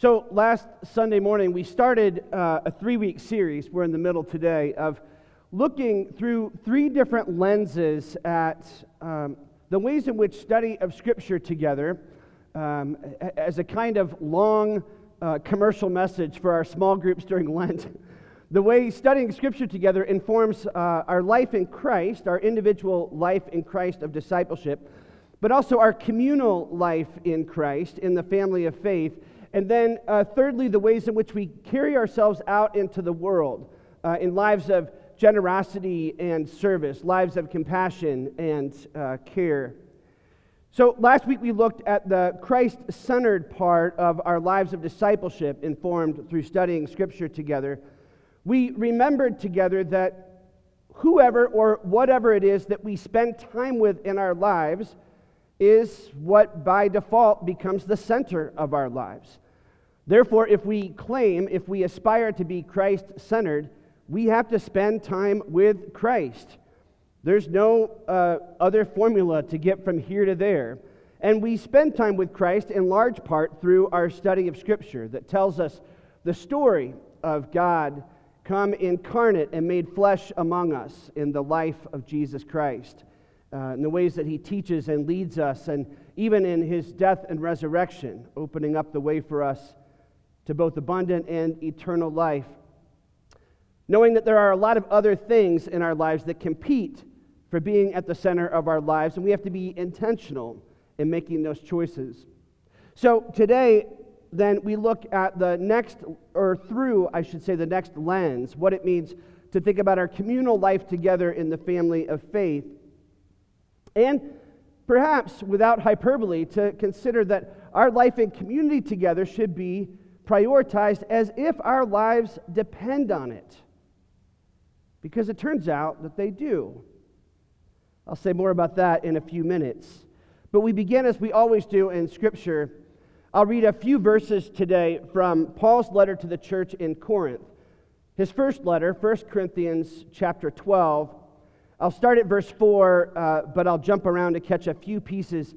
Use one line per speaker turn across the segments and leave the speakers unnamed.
So, last Sunday morning, we started uh, a three week series, we're in the middle today, of looking through three different lenses at um, the ways in which study of Scripture together, um, as a kind of long uh, commercial message for our small groups during Lent, the way studying Scripture together informs uh, our life in Christ, our individual life in Christ of discipleship, but also our communal life in Christ, in the family of faith and then, uh, thirdly, the ways in which we carry ourselves out into the world uh, in lives of generosity and service, lives of compassion and uh, care. So, last week we looked at the Christ centered part of our lives of discipleship, informed through studying Scripture together. We remembered together that whoever or whatever it is that we spend time with in our lives is what by default becomes the center of our lives. Therefore, if we claim, if we aspire to be Christ centered, we have to spend time with Christ. There's no uh, other formula to get from here to there. And we spend time with Christ in large part through our study of Scripture that tells us the story of God come incarnate and made flesh among us in the life of Jesus Christ uh, in the ways that he teaches and leads us, and even in his death and resurrection, opening up the way for us to both abundant and eternal life. Knowing that there are a lot of other things in our lives that compete for being at the center of our lives, and we have to be intentional in making those choices. So today, then, we look at the next, or through, I should say, the next lens, what it means to think about our communal life together in the family of faith. And perhaps, without hyperbole, to consider that our life in community together should be prioritized as if our lives depend on it. Because it turns out that they do. I'll say more about that in a few minutes. But we begin, as we always do in Scripture. I'll read a few verses today from Paul's letter to the church in Corinth. His first letter, 1 Corinthians chapter 12, I'll start at verse 4, uh, but I'll jump around to catch a few pieces.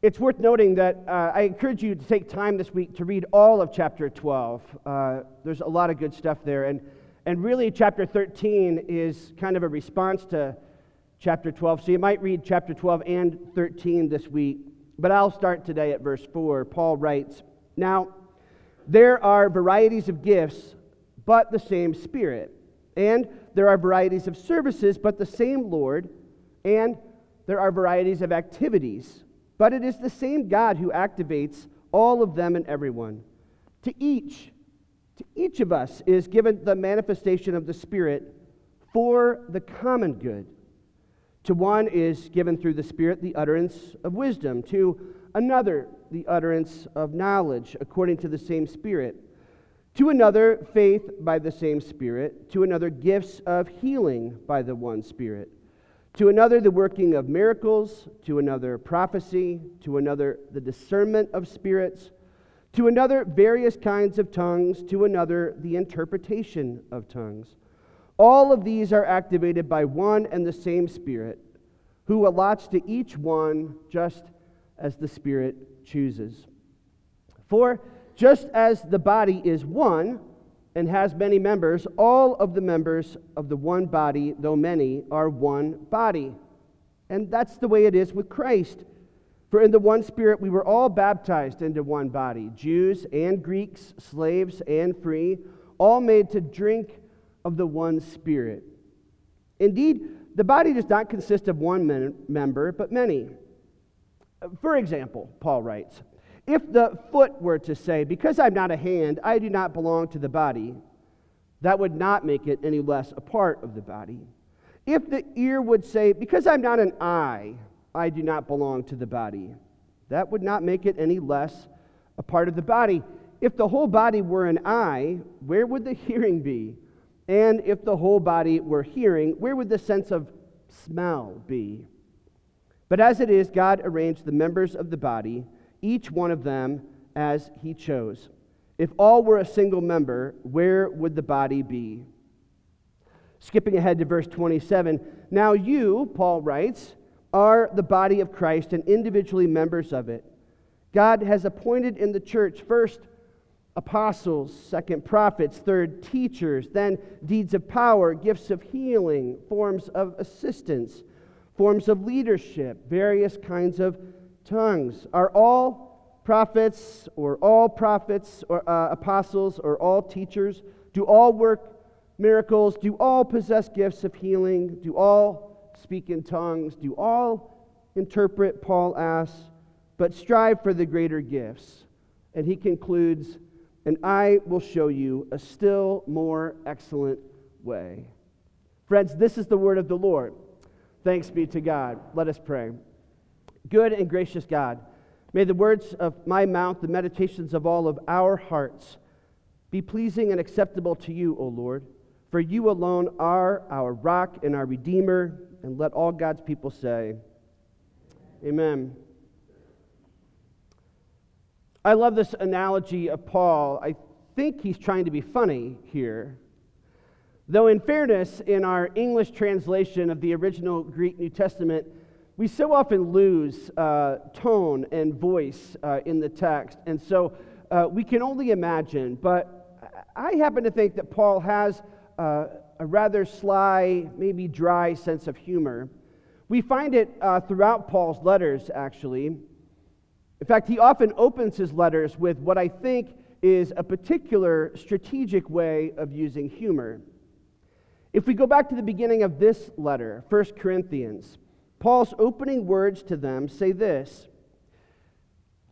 It's worth noting that uh, I encourage you to take time this week to read all of chapter 12. Uh, there's a lot of good stuff there. And, and really, chapter 13 is kind of a response to chapter 12. So you might read chapter 12 and 13 this week. But I'll start today at verse 4. Paul writes Now, there are varieties of gifts, but the same Spirit. And there are varieties of services, but the same Lord. And there are varieties of activities, but it is the same God who activates all of them and everyone. To each, to each of us is given the manifestation of the Spirit for the common good. To one is given through the Spirit the utterance of wisdom, to another the utterance of knowledge according to the same Spirit to another, faith by the same Spirit. To another, gifts of healing by the one Spirit. To another, the working of miracles. To another, prophecy. To another, the discernment of spirits. To another, various kinds of tongues. To another, the interpretation of tongues. All of these are activated by one and the same Spirit, who allots to each one just as the Spirit chooses. For just as the body is one and has many members, all of the members of the one body, though many, are one body. And that's the way it is with Christ. For in the one Spirit we were all baptized into one body Jews and Greeks, slaves and free, all made to drink of the one Spirit. Indeed, the body does not consist of one member, but many. For example, Paul writes, if the foot were to say, Because I'm not a hand, I do not belong to the body, that would not make it any less a part of the body. If the ear would say, Because I'm not an eye, I do not belong to the body, that would not make it any less a part of the body. If the whole body were an eye, where would the hearing be? And if the whole body were hearing, where would the sense of smell be? But as it is, God arranged the members of the body each one of them as he chose. If all were a single member, where would the body be? Skipping ahead to verse 27. Now you, Paul writes, are the body of Christ and individually members of it. God has appointed in the church first apostles, second prophets, third teachers, then deeds of power, gifts of healing, forms of assistance, forms of leadership, various kinds of tongues. Are all prophets or all prophets or uh, apostles or all teachers? Do all work miracles? Do all possess gifts of healing? Do all speak in tongues? Do all interpret? Paul asks, but strive for the greater gifts. And he concludes, and I will show you a still more excellent way. Friends, this is the word of the Lord. Thanks be to God. Let us pray. Good and gracious God, may the words of my mouth, the meditations of all of our hearts, be pleasing and acceptable to you, O Lord. For you alone are our rock and our redeemer. And let all God's people say, Amen. I love this analogy of Paul. I think he's trying to be funny here. Though, in fairness, in our English translation of the original Greek New Testament, we so often lose uh, tone and voice uh, in the text. And so uh, we can only imagine. But I happen to think that Paul has uh, a rather sly, maybe dry sense of humor. We find it uh, throughout Paul's letters, actually. In fact, he often opens his letters with what I think is a particular strategic way of using humor. If we go back to the beginning of this letter, 1 Corinthians, Paul's opening words to them say this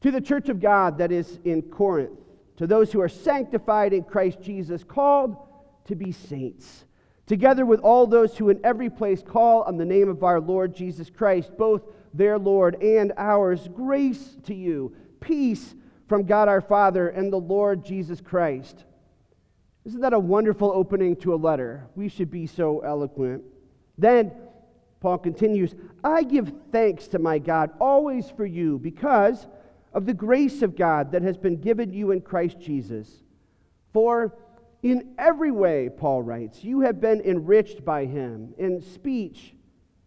To the church of God that is in Corinth, to those who are sanctified in Christ Jesus, called to be saints, together with all those who in every place call on the name of our Lord Jesus Christ, both their Lord and ours. Grace to you, peace from God our Father and the Lord Jesus Christ. Isn't that a wonderful opening to a letter? We should be so eloquent. Then Paul continues I give thanks to my God always for you because of the grace of God that has been given you in Christ Jesus. For in every way, Paul writes, you have been enriched by him in speech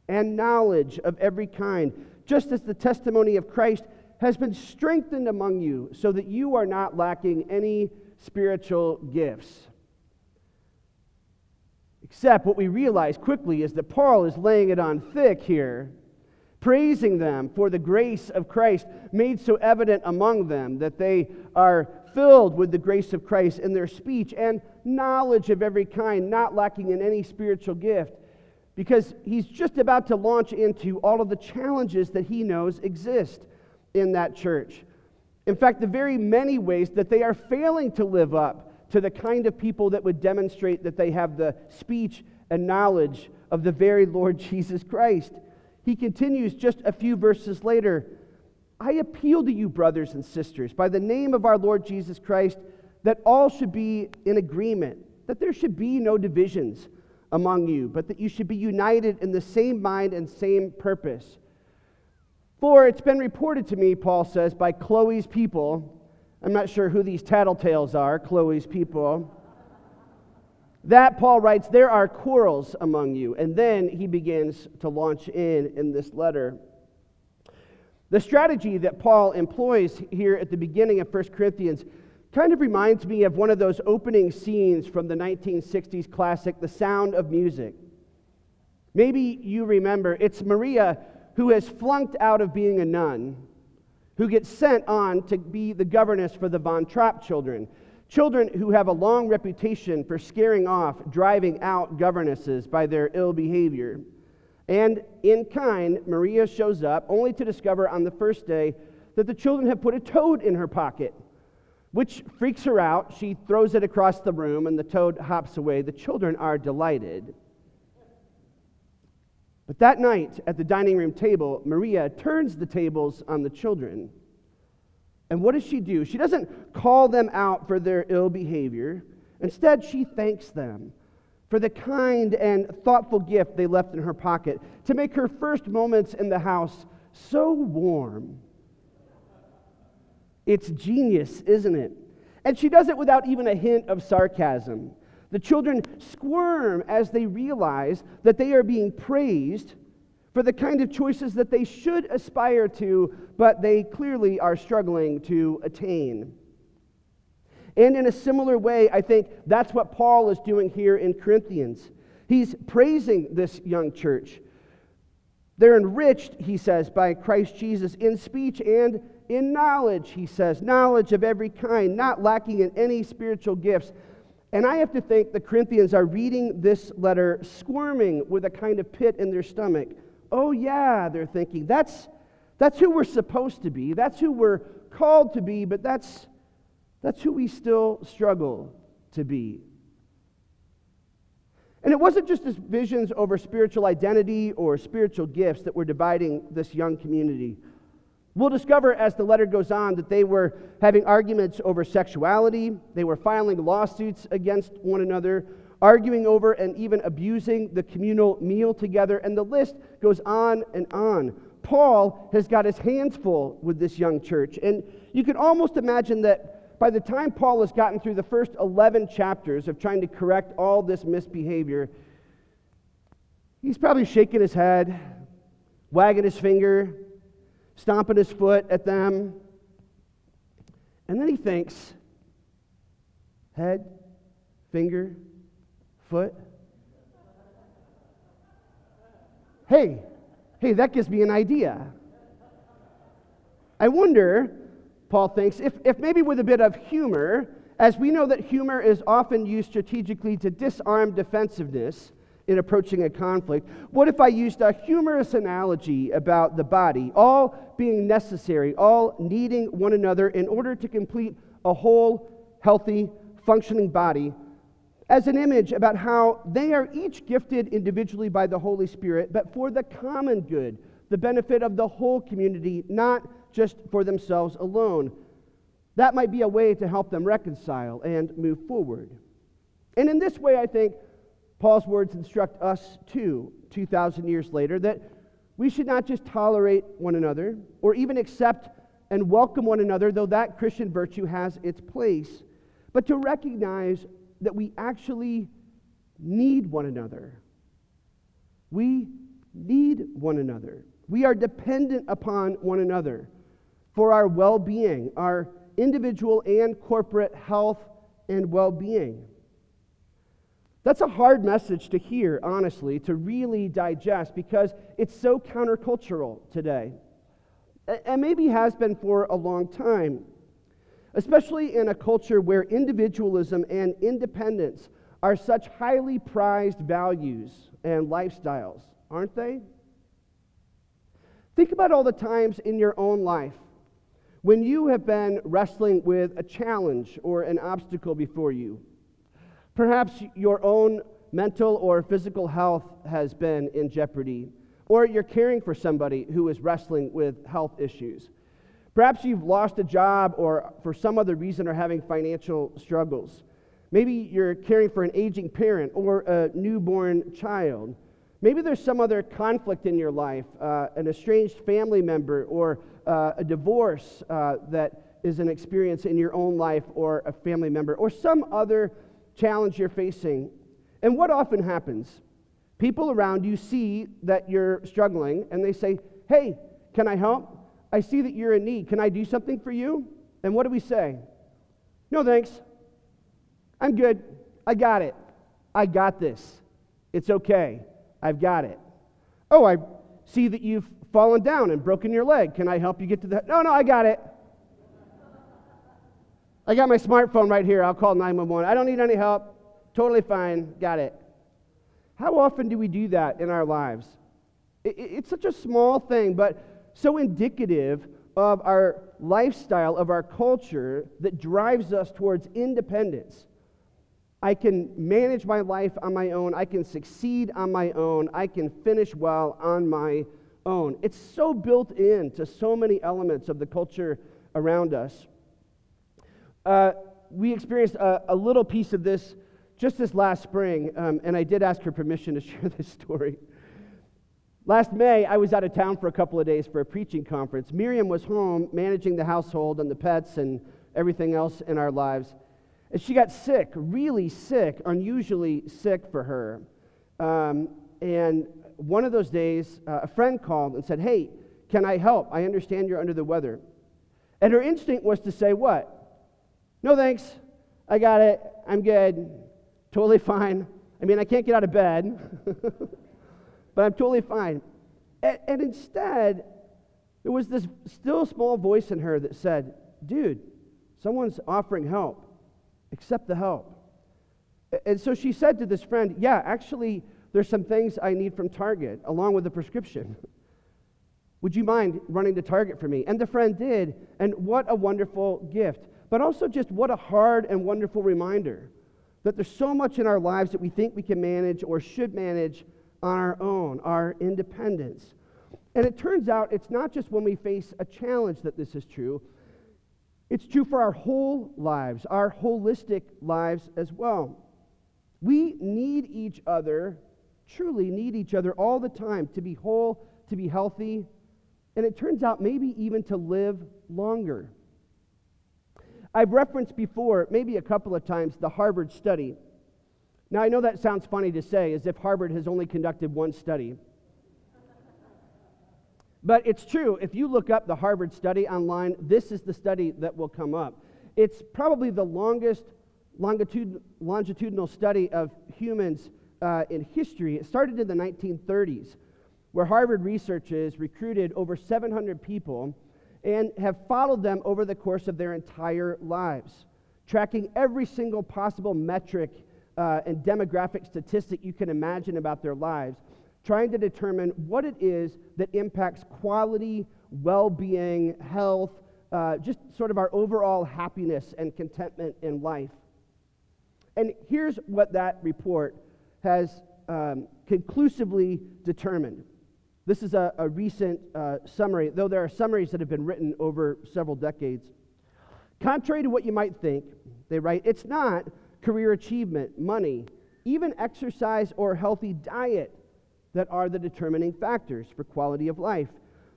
and knowledge of every kind, just as the testimony of Christ has been strengthened among you, so that you are not lacking any spiritual gifts. Except what we realize quickly is that Paul is laying it on thick here, praising them for the grace of Christ made so evident among them that they are filled with the grace of Christ in their speech and knowledge of every kind, not lacking in any spiritual gift because he's just about to launch into all of the challenges that he knows exist in that church. In fact, the very many ways that they are failing to live up to the kind of people that would demonstrate that they have the speech and knowledge of the very Lord Jesus Christ. He continues just a few verses later I appeal to you, brothers and sisters, by the name of our Lord Jesus Christ, that all should be in agreement, that there should be no divisions among you, but that you should be united in the same mind and same purpose. For it's been reported to me, Paul says, by Chloe's people. I'm not sure who these tattletales are, Chloe's people. That, Paul writes, there are quarrels among you. And then he begins to launch in in this letter. The strategy that Paul employs here at the beginning of 1 Corinthians Kind of reminds me of one of those opening scenes from the 1960s classic, The Sound of Music. Maybe you remember it's Maria who has flunked out of being a nun, who gets sent on to be the governess for the Von Trapp children. Children who have a long reputation for scaring off, driving out governesses by their ill behavior. And in kind, Maria shows up only to discover on the first day that the children have put a toad in her pocket which freaks her out. She throws it across the room, and the toad hops away. The children are delighted. But that night at the dining room table, Maria turns the tables on the children. And what does she do? She doesn't call them out for their ill behavior. Instead, she thanks them for the kind and thoughtful gift they left in her pocket to make her first moments in the house so warm it's genius, isn't it? And she does it without even a hint of sarcasm. The children squirm as they realize that they are being praised for the kind of choices that they should aspire to, but they clearly are struggling to attain. And in a similar way, I think that's what Paul is doing here in Corinthians. He's praising this young church. They're enriched, he says, by Christ Jesus in speech and in knowledge, he says, knowledge of every kind, not lacking in any spiritual gifts. And I have to think the Corinthians are reading this letter squirming with a kind of pit in their stomach. Oh, yeah, they're thinking, that's, that's who we're supposed to be. That's who we're called to be, but that's, that's who we still struggle to be. And it wasn't just visions over spiritual identity or spiritual gifts that were dividing this young community. We'll discover as the letter goes on that they were having arguments over sexuality, they were filing lawsuits against one another, arguing over and even abusing the communal meal together, and the list goes on and on. Paul has got his hands full with this young church, and you can almost imagine that by the time Paul has gotten through the first 11 chapters of trying to correct all this misbehavior, he's probably shaking his head, wagging his finger, stomping his foot at them. And then he thinks head, finger, foot. Hey, hey, that gives me an idea. I wonder, Paul thinks, if, if maybe with a bit of humor, as we know that humor is often used strategically to disarm defensiveness, in approaching a conflict. What if I used a humorous analogy about the body, all being necessary, all needing one another in order to complete a whole, healthy, functioning body, as an image about how they are each gifted individually by the Holy Spirit, but for the common good, the benefit of the whole community, not just for themselves alone. That might be a way to help them reconcile and move forward. And in this way, I think Paul's words instruct us too, 2,000 years later, that we should not just tolerate one another or even accept and welcome one another, though that Christian virtue has its place, but to recognize that we actually need one another. We need one another. We are dependent upon one another for our well being, our individual and corporate health and well being. That's a hard message to hear, honestly, to really digest because it's so countercultural today. And maybe has been for a long time, especially in a culture where individualism and independence are such highly prized values and lifestyles, aren't they? Think about all the times in your own life when you have been wrestling with a challenge or an obstacle before you Perhaps your own mental or physical health has been in jeopardy, or you're caring for somebody who is wrestling with health issues. Perhaps you've lost a job or for some other reason are having financial struggles. Maybe you're caring for an aging parent or a newborn child. Maybe there's some other conflict in your life, uh, an estranged family member or uh, a divorce uh, that is an experience in your own life or a family member, or some other challenge you're facing. And what often happens? People around you see that you're struggling and they say, Hey, can I help? I see that you're in need. Can I do something for you? And what do we say? No, thanks. I'm good. I got it. I got this. It's okay. I've got it. Oh, I see that you've fallen down and broken your leg. Can I help you get to that? No, no, I got it. I got my smartphone right here. I'll call 911. I don't need any help. Totally fine. Got it. How often do we do that in our lives? It's such a small thing, but so indicative of our lifestyle, of our culture that drives us towards independence. I can manage my life on my own. I can succeed on my own. I can finish well on my own. It's so built into so many elements of the culture around us. Uh, we experienced a, a, little piece of this just this last spring, um, and I did ask her permission to share this story. Last May, I was out of town for a couple of days for a preaching conference. Miriam was home managing the household and the pets and everything else in our lives. And she got sick, really sick, unusually sick for her. Um, and one of those days, uh, a friend called and said, Hey, can I help? I understand you're under the weather. And her instinct was to say, What? No thanks. I got it. I'm good. Totally fine. I mean, I can't get out of bed, but I'm totally fine. And, and instead, there was this still small voice in her that said, Dude, someone's offering help. Accept the help. And so she said to this friend, Yeah, actually, there's some things I need from Target along with the prescription. Would you mind running to Target for me? And the friend did. And what a wonderful gift. But also, just what a hard and wonderful reminder that there's so much in our lives that we think we can manage or should manage on our own, our independence. And it turns out it's not just when we face a challenge that this is true, it's true for our whole lives, our holistic lives as well. We need each other, truly need each other all the time to be whole, to be healthy, and it turns out maybe even to live longer. I've referenced before, maybe a couple of times, the Harvard study. Now, I know that sounds funny to say, as if Harvard has only conducted one study. But it's true. If you look up the Harvard study online, this is the study that will come up. It's probably the longest longitud- longitudinal study of humans uh, in history. It started in the 1930s, where Harvard researchers recruited over 700 people and have followed them over the course of their entire lives, tracking every single possible metric uh, and demographic statistic you can imagine about their lives trying to determine what it is that impacts quality, well being, health, uh, just sort of our overall happiness and contentment in life. And here's what that report has um, conclusively determined. This is a, a recent uh, summary, though there are summaries that have been written over several decades. Contrary to what you might think, they write, it's not career achievement, money, even exercise or healthy diet that are the determining factors for quality of life.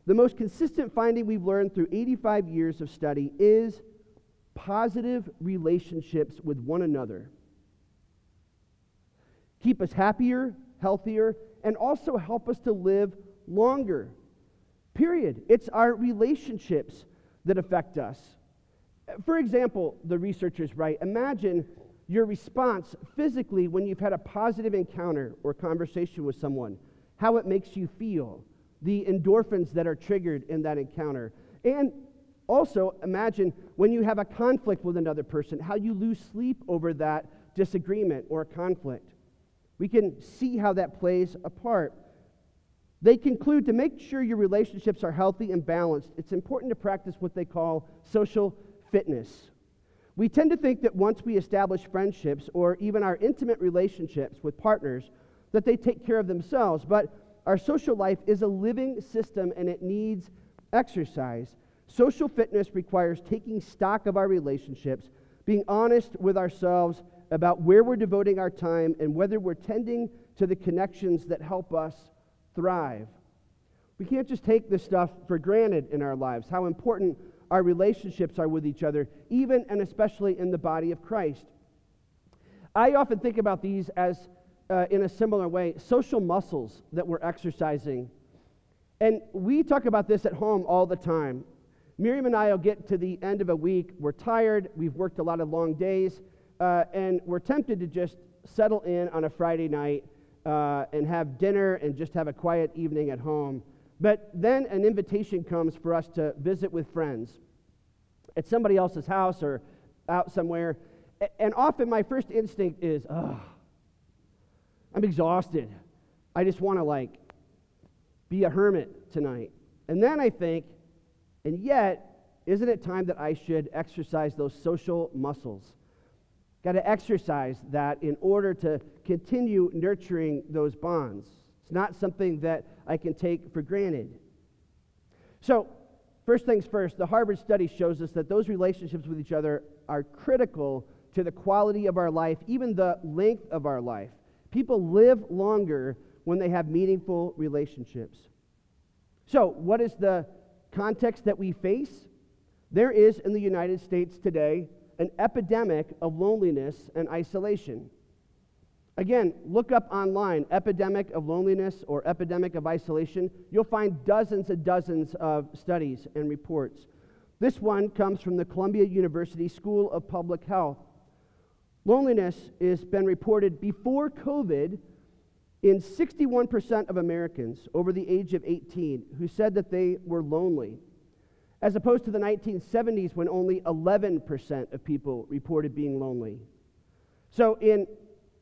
The most consistent finding we've learned through 85 years of study is positive relationships with one another. Keep us happier, healthier, and also help us to live longer. Period. It's our relationships that affect us. For example, the researchers write Imagine your response physically when you've had a positive encounter or conversation with someone, how it makes you feel, the endorphins that are triggered in that encounter. And also imagine when you have a conflict with another person, how you lose sleep over that disagreement or conflict. We can see how that plays a part. They conclude to make sure your relationships are healthy and balanced, it's important to practice what they call social fitness. We tend to think that once we establish friendships or even our intimate relationships with partners, that they take care of themselves. But our social life is a living system and it needs exercise. Social fitness requires taking stock of our relationships, being honest with ourselves about where we're devoting our time and whether we're tending to the connections that help us thrive. We can't just take this stuff for granted in our lives, how important our relationships are with each other, even and especially in the body of Christ. I often think about these as, uh, in a similar way, social muscles that we're exercising. And we talk about this at home all the time. Miriam and I will get to the end of a week. We're tired. We've worked a lot of long days. Uh, and we're tempted to just settle in on a Friday night uh, and have dinner and just have a quiet evening at home. But then an invitation comes for us to visit with friends at somebody else's house or out somewhere. And often my first instinct is, oh, I'm exhausted. I just want to like be a hermit tonight. And then I think, and yet, isn't it time that I should exercise those social muscles? Got to exercise that in order to continue nurturing those bonds. It's not something that I can take for granted. So, first things first, the Harvard study shows us that those relationships with each other are critical to the quality of our life, even the length of our life. People live longer when they have meaningful relationships. So, what is the context that we face? There is in the United States today an epidemic of loneliness and isolation. Again, look up online epidemic of loneliness or epidemic of isolation. You'll find dozens and dozens of studies and reports. This one comes from the Columbia University School of Public Health. Loneliness has been reported before COVID in 61% of Americans over the age of 18 who said that they were lonely, as opposed to the 1970s when only 11% of people reported being lonely. So, in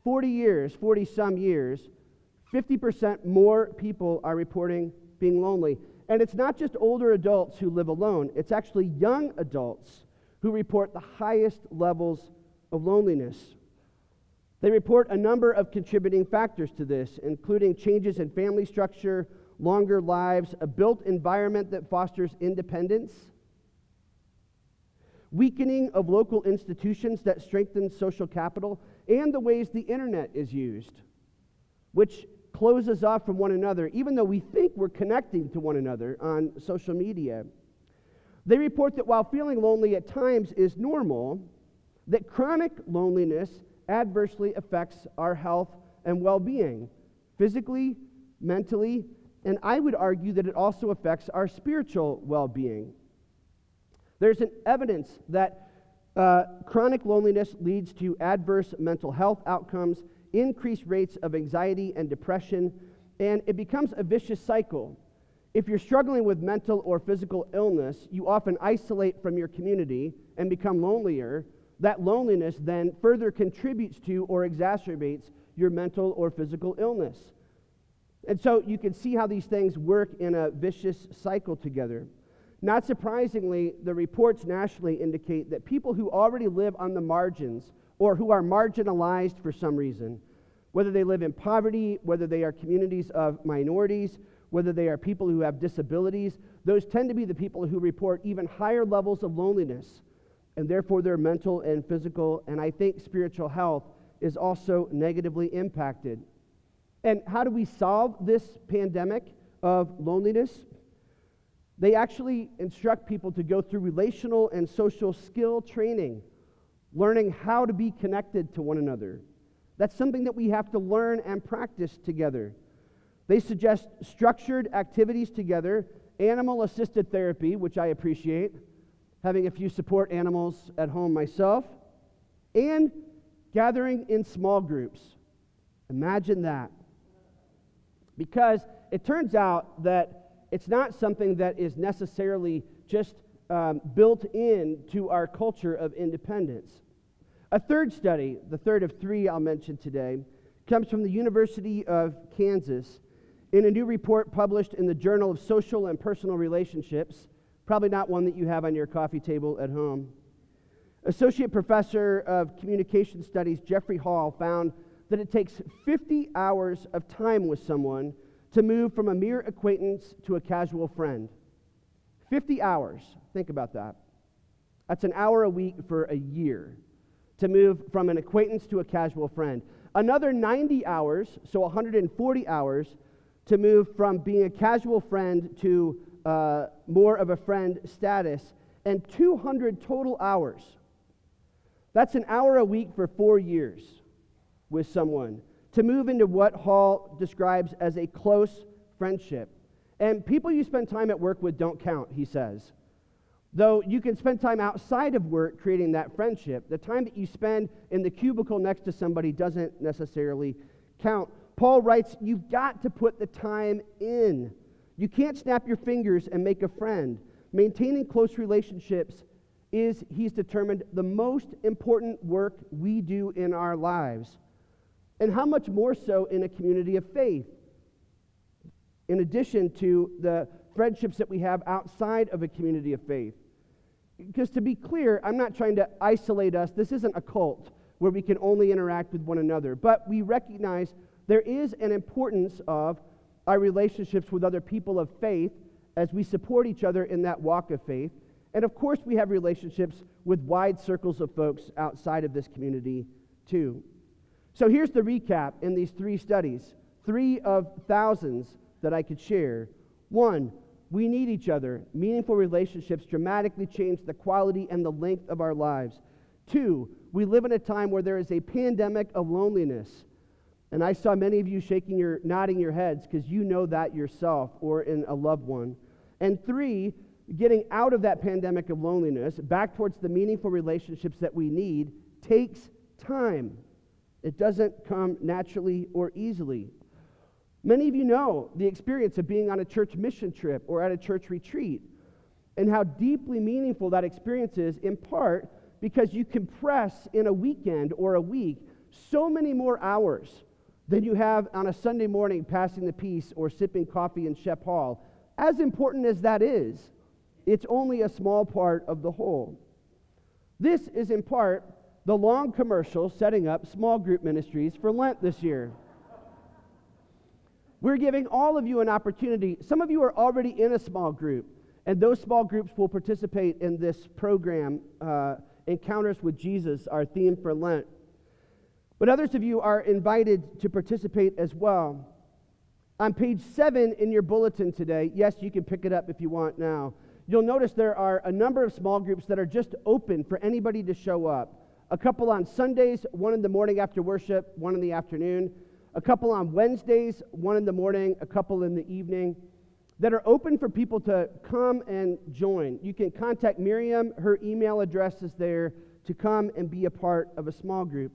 40 years, 40 some years, 50% more people are reporting being lonely. And it's not just older adults who live alone, it's actually young adults who report the highest levels of loneliness. They report a number of contributing factors to this, including changes in family structure, longer lives, a built environment that fosters independence, weakening of local institutions that strengthen social capital, and the ways the internet is used, which closes off from one another, even though we think we're connecting to one another on social media. They report that while feeling lonely at times is normal, that chronic loneliness adversely affects our health and well being, physically, mentally, and I would argue that it also affects our spiritual well being. There's an evidence that uh, chronic loneliness leads to adverse mental health outcomes, increased rates of anxiety and depression, and it becomes a vicious cycle. If you're struggling with mental or physical illness, you often isolate from your community and become lonelier. That loneliness then further contributes to or exacerbates your mental or physical illness. And so you can see how these things work in a vicious cycle together. Not surprisingly, the reports nationally indicate that people who already live on the margins or who are marginalized for some reason, whether they live in poverty, whether they are communities of minorities, whether they are people who have disabilities, those tend to be the people who report even higher levels of loneliness, and therefore their mental and physical, and I think spiritual health is also negatively impacted. And how do we solve this pandemic of loneliness? They actually instruct people to go through relational and social skill training, learning how to be connected to one another. That's something that we have to learn and practice together. They suggest structured activities together, animal assisted therapy, which I appreciate, having a few support animals at home myself, and gathering in small groups. Imagine that. Because it turns out that it's not something that is necessarily just um, built into our culture of independence. A third study, the third of three I'll mention today, comes from the University of Kansas in a new report published in the Journal of Social and Personal Relationships, probably not one that you have on your coffee table at home. Associate Professor of Communication Studies Jeffrey Hall found that it takes 50 hours of time with someone to move from a mere acquaintance to a casual friend. 50 hours. Think about that. That's an hour a week for a year to move from an acquaintance to a casual friend. Another 90 hours, so 140 hours, to move from being a casual friend to uh, more of a friend status, and 200 total hours. That's an hour a week for four years with someone to move into what Hall describes as a close friendship. And people you spend time at work with don't count, he says. Though you can spend time outside of work creating that friendship, the time that you spend in the cubicle next to somebody doesn't necessarily count. Paul writes, You've got to put the time in. You can't snap your fingers and make a friend. Maintaining close relationships is, he's determined, the most important work we do in our lives. And how much more so in a community of faith? In addition to the friendships that we have outside of a community of faith. Because to be clear, I'm not trying to isolate us. This isn't a cult where we can only interact with one another. But we recognize there is an importance of our relationships with other people of faith as we support each other in that walk of faith. And of course, we have relationships with wide circles of folks outside of this community, too. So here's the recap in these three studies three of thousands that I could share. One, we need each other. Meaningful relationships dramatically change the quality and the length of our lives. Two, we live in a time where there is a pandemic of loneliness. And I saw many of you shaking your, nodding your heads because you know that yourself or in a loved one. And three, getting out of that pandemic of loneliness, back towards the meaningful relationships that we need, takes time. It doesn't come naturally or easily. Many of you know the experience of being on a church mission trip or at a church retreat and how deeply meaningful that experience is, in part because you compress in a weekend or a week so many more hours than you have on a Sunday morning passing the peace or sipping coffee in Shep Hall. As important as that is, it's only a small part of the whole. This is in part the long commercial setting up small group ministries for Lent this year. We're giving all of you an opportunity. Some of you are already in a small group, and those small groups will participate in this program, uh, Encounters with Jesus, our theme for Lent. But others of you are invited to participate as well. On page seven in your bulletin today, yes, you can pick it up if you want now. You'll notice there are a number of small groups that are just open for anybody to show up. A couple on Sundays, one in the morning after worship, one in the afternoon. A couple on Wednesdays, one in the morning, a couple in the evening, that are open for people to come and join. You can contact Miriam, her email address is there to come and be a part of a small group.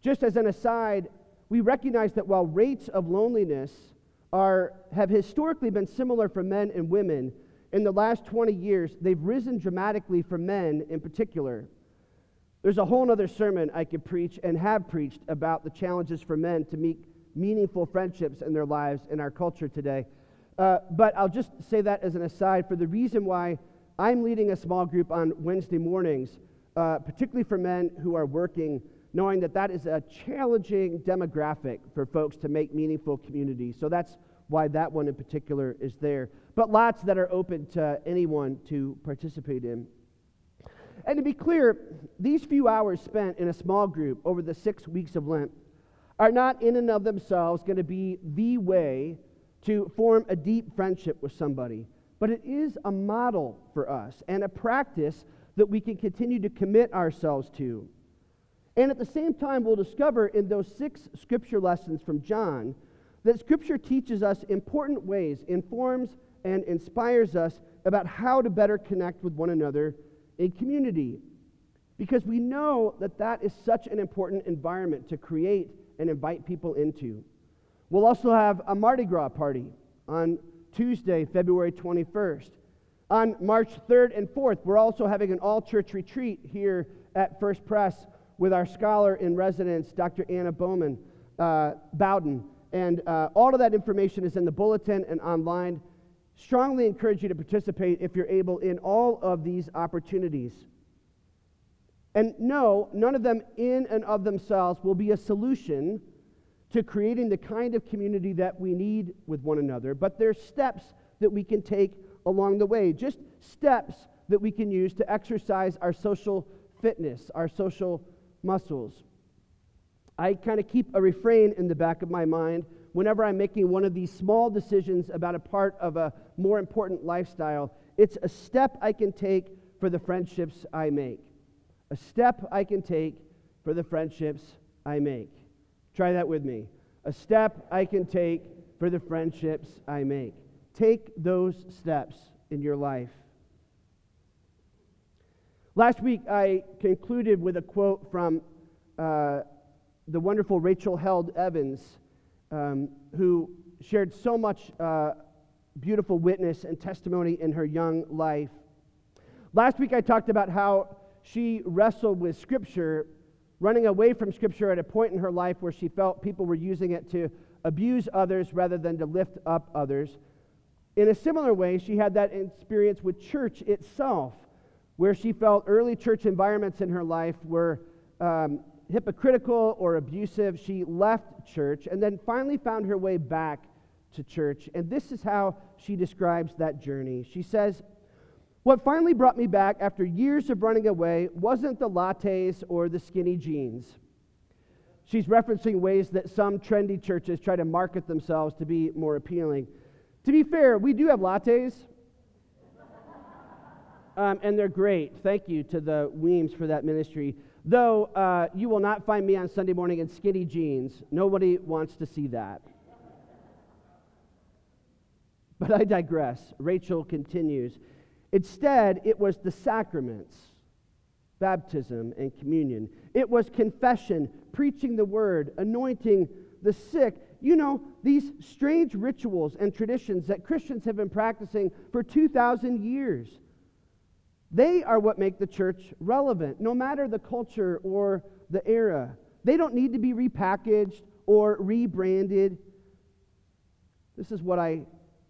Just as an aside, we recognize that while rates of loneliness are, have historically been similar for men and women, in the last 20 years, they've risen dramatically for men in particular. There's a whole other sermon I could preach and have preached about the challenges for men to meet meaningful friendships in their lives in our culture today. Uh, but I'll just say that as an aside for the reason why I'm leading a small group on Wednesday mornings, uh, particularly for men who are working knowing that that is a challenging demographic for folks to make meaningful communities. So that's why that one in particular is there. But lots that are open to anyone to participate in. And to be clear, these few hours spent in a small group over the six weeks of Lent are not in and of themselves going to be the way to form a deep friendship with somebody, but it is a model for us and a practice that we can continue to commit ourselves to. And at the same time, we'll discover in those six scripture lessons from John that scripture teaches us important ways, informs and inspires us about how to better connect with one another in community. Because we know that that is such an important environment to create and invite people into. We'll also have a Mardi Gras party on Tuesday, February 21st. On March 3rd and 4th, we're also having an all church retreat here at First Pres with our scholar in residence, Dr. Anna Bowman, uh, Bowden. And uh, all of that information is in the bulletin and online. Strongly encourage you to participate if you're able in all of these opportunities. And no, none of them in and of themselves will be a solution to creating the kind of community that we need with one another, but there's steps that we can take along the way, just steps that we can use to exercise our social fitness, our social muscles. I kind of keep a refrain in the back of my mind whenever I'm making one of these small decisions about a part of a more important lifestyle. It's a step I can take for the friendships I make. A step I can take for the friendships I make. Try that with me. A step I can take for the friendships I make. Take those steps in your life. Last week, I concluded with a quote from uh, the wonderful Rachel Held Evans, um, who shared so much uh, beautiful witness and testimony in her young life. Last week, I talked about how she wrestled with Scripture, running away from Scripture at a point in her life where she felt people were using it to abuse others rather than to lift up others. In a similar way, she had that experience with church itself where she felt early church environments in her life were um, hypocritical or abusive. She left church and then finally found her way back to church. And this is how she describes that journey. She says, What finally brought me back after years of running away wasn't the lattes or the skinny jeans. She's referencing ways that some trendy churches try to market themselves to be more appealing. To be fair, we do have lattes. Um, and they're great. Thank you to the Weems for that ministry. Though uh, you will not find me on Sunday morning in skinny jeans. Nobody wants to see that. But I digress. Rachel continues. Instead, it was the sacraments baptism and communion. It was confession, preaching the word, anointing the sick. You know, these strange rituals and traditions that Christians have been practicing for 2,000 years. They are what make the church relevant, no matter the culture or the era. They don't need to be repackaged or rebranded. This is what I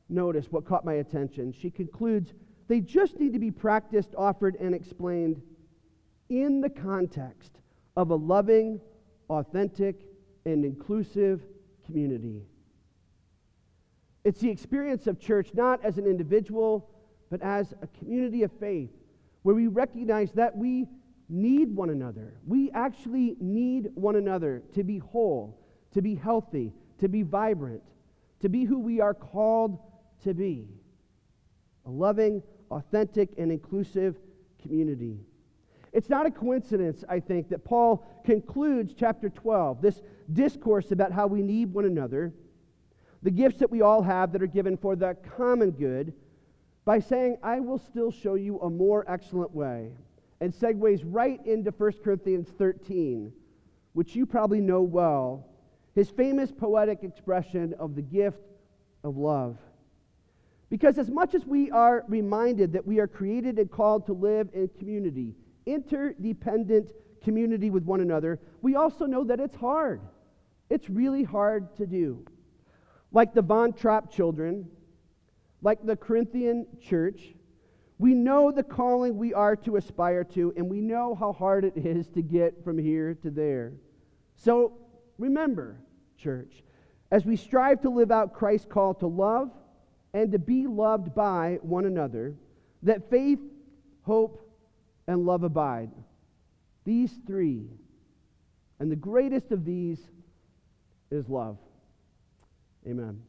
noticed, what caught my attention. She concludes they just need to be practiced, offered, and explained in the context of a loving, authentic, and inclusive community. It's the experience of church not as an individual, but as a community of faith where we recognize that we need one another. We actually need one another to be whole, to be healthy, to be vibrant, to be who we are called to be a loving, authentic, and inclusive community. It's not a coincidence, I think, that Paul concludes chapter 12, this discourse about how we need one another, the gifts that we all have that are given for the common good, by saying, I will still show you a more excellent way, and segues right into 1 Corinthians 13, which you probably know well, his famous poetic expression of the gift of love. Because as much as we are reminded that we are created and called to live in community, interdependent community with one another, we also know that it's hard. It's really hard to do. Like the Von Trapp children, like the Corinthian church, we know the calling we are to aspire to, and we know how hard it is to get from here to there. So remember, church, as we strive to live out Christ's call to love and to be loved by one another, that faith, hope, and love abide. These three. And the greatest of these is love. Amen.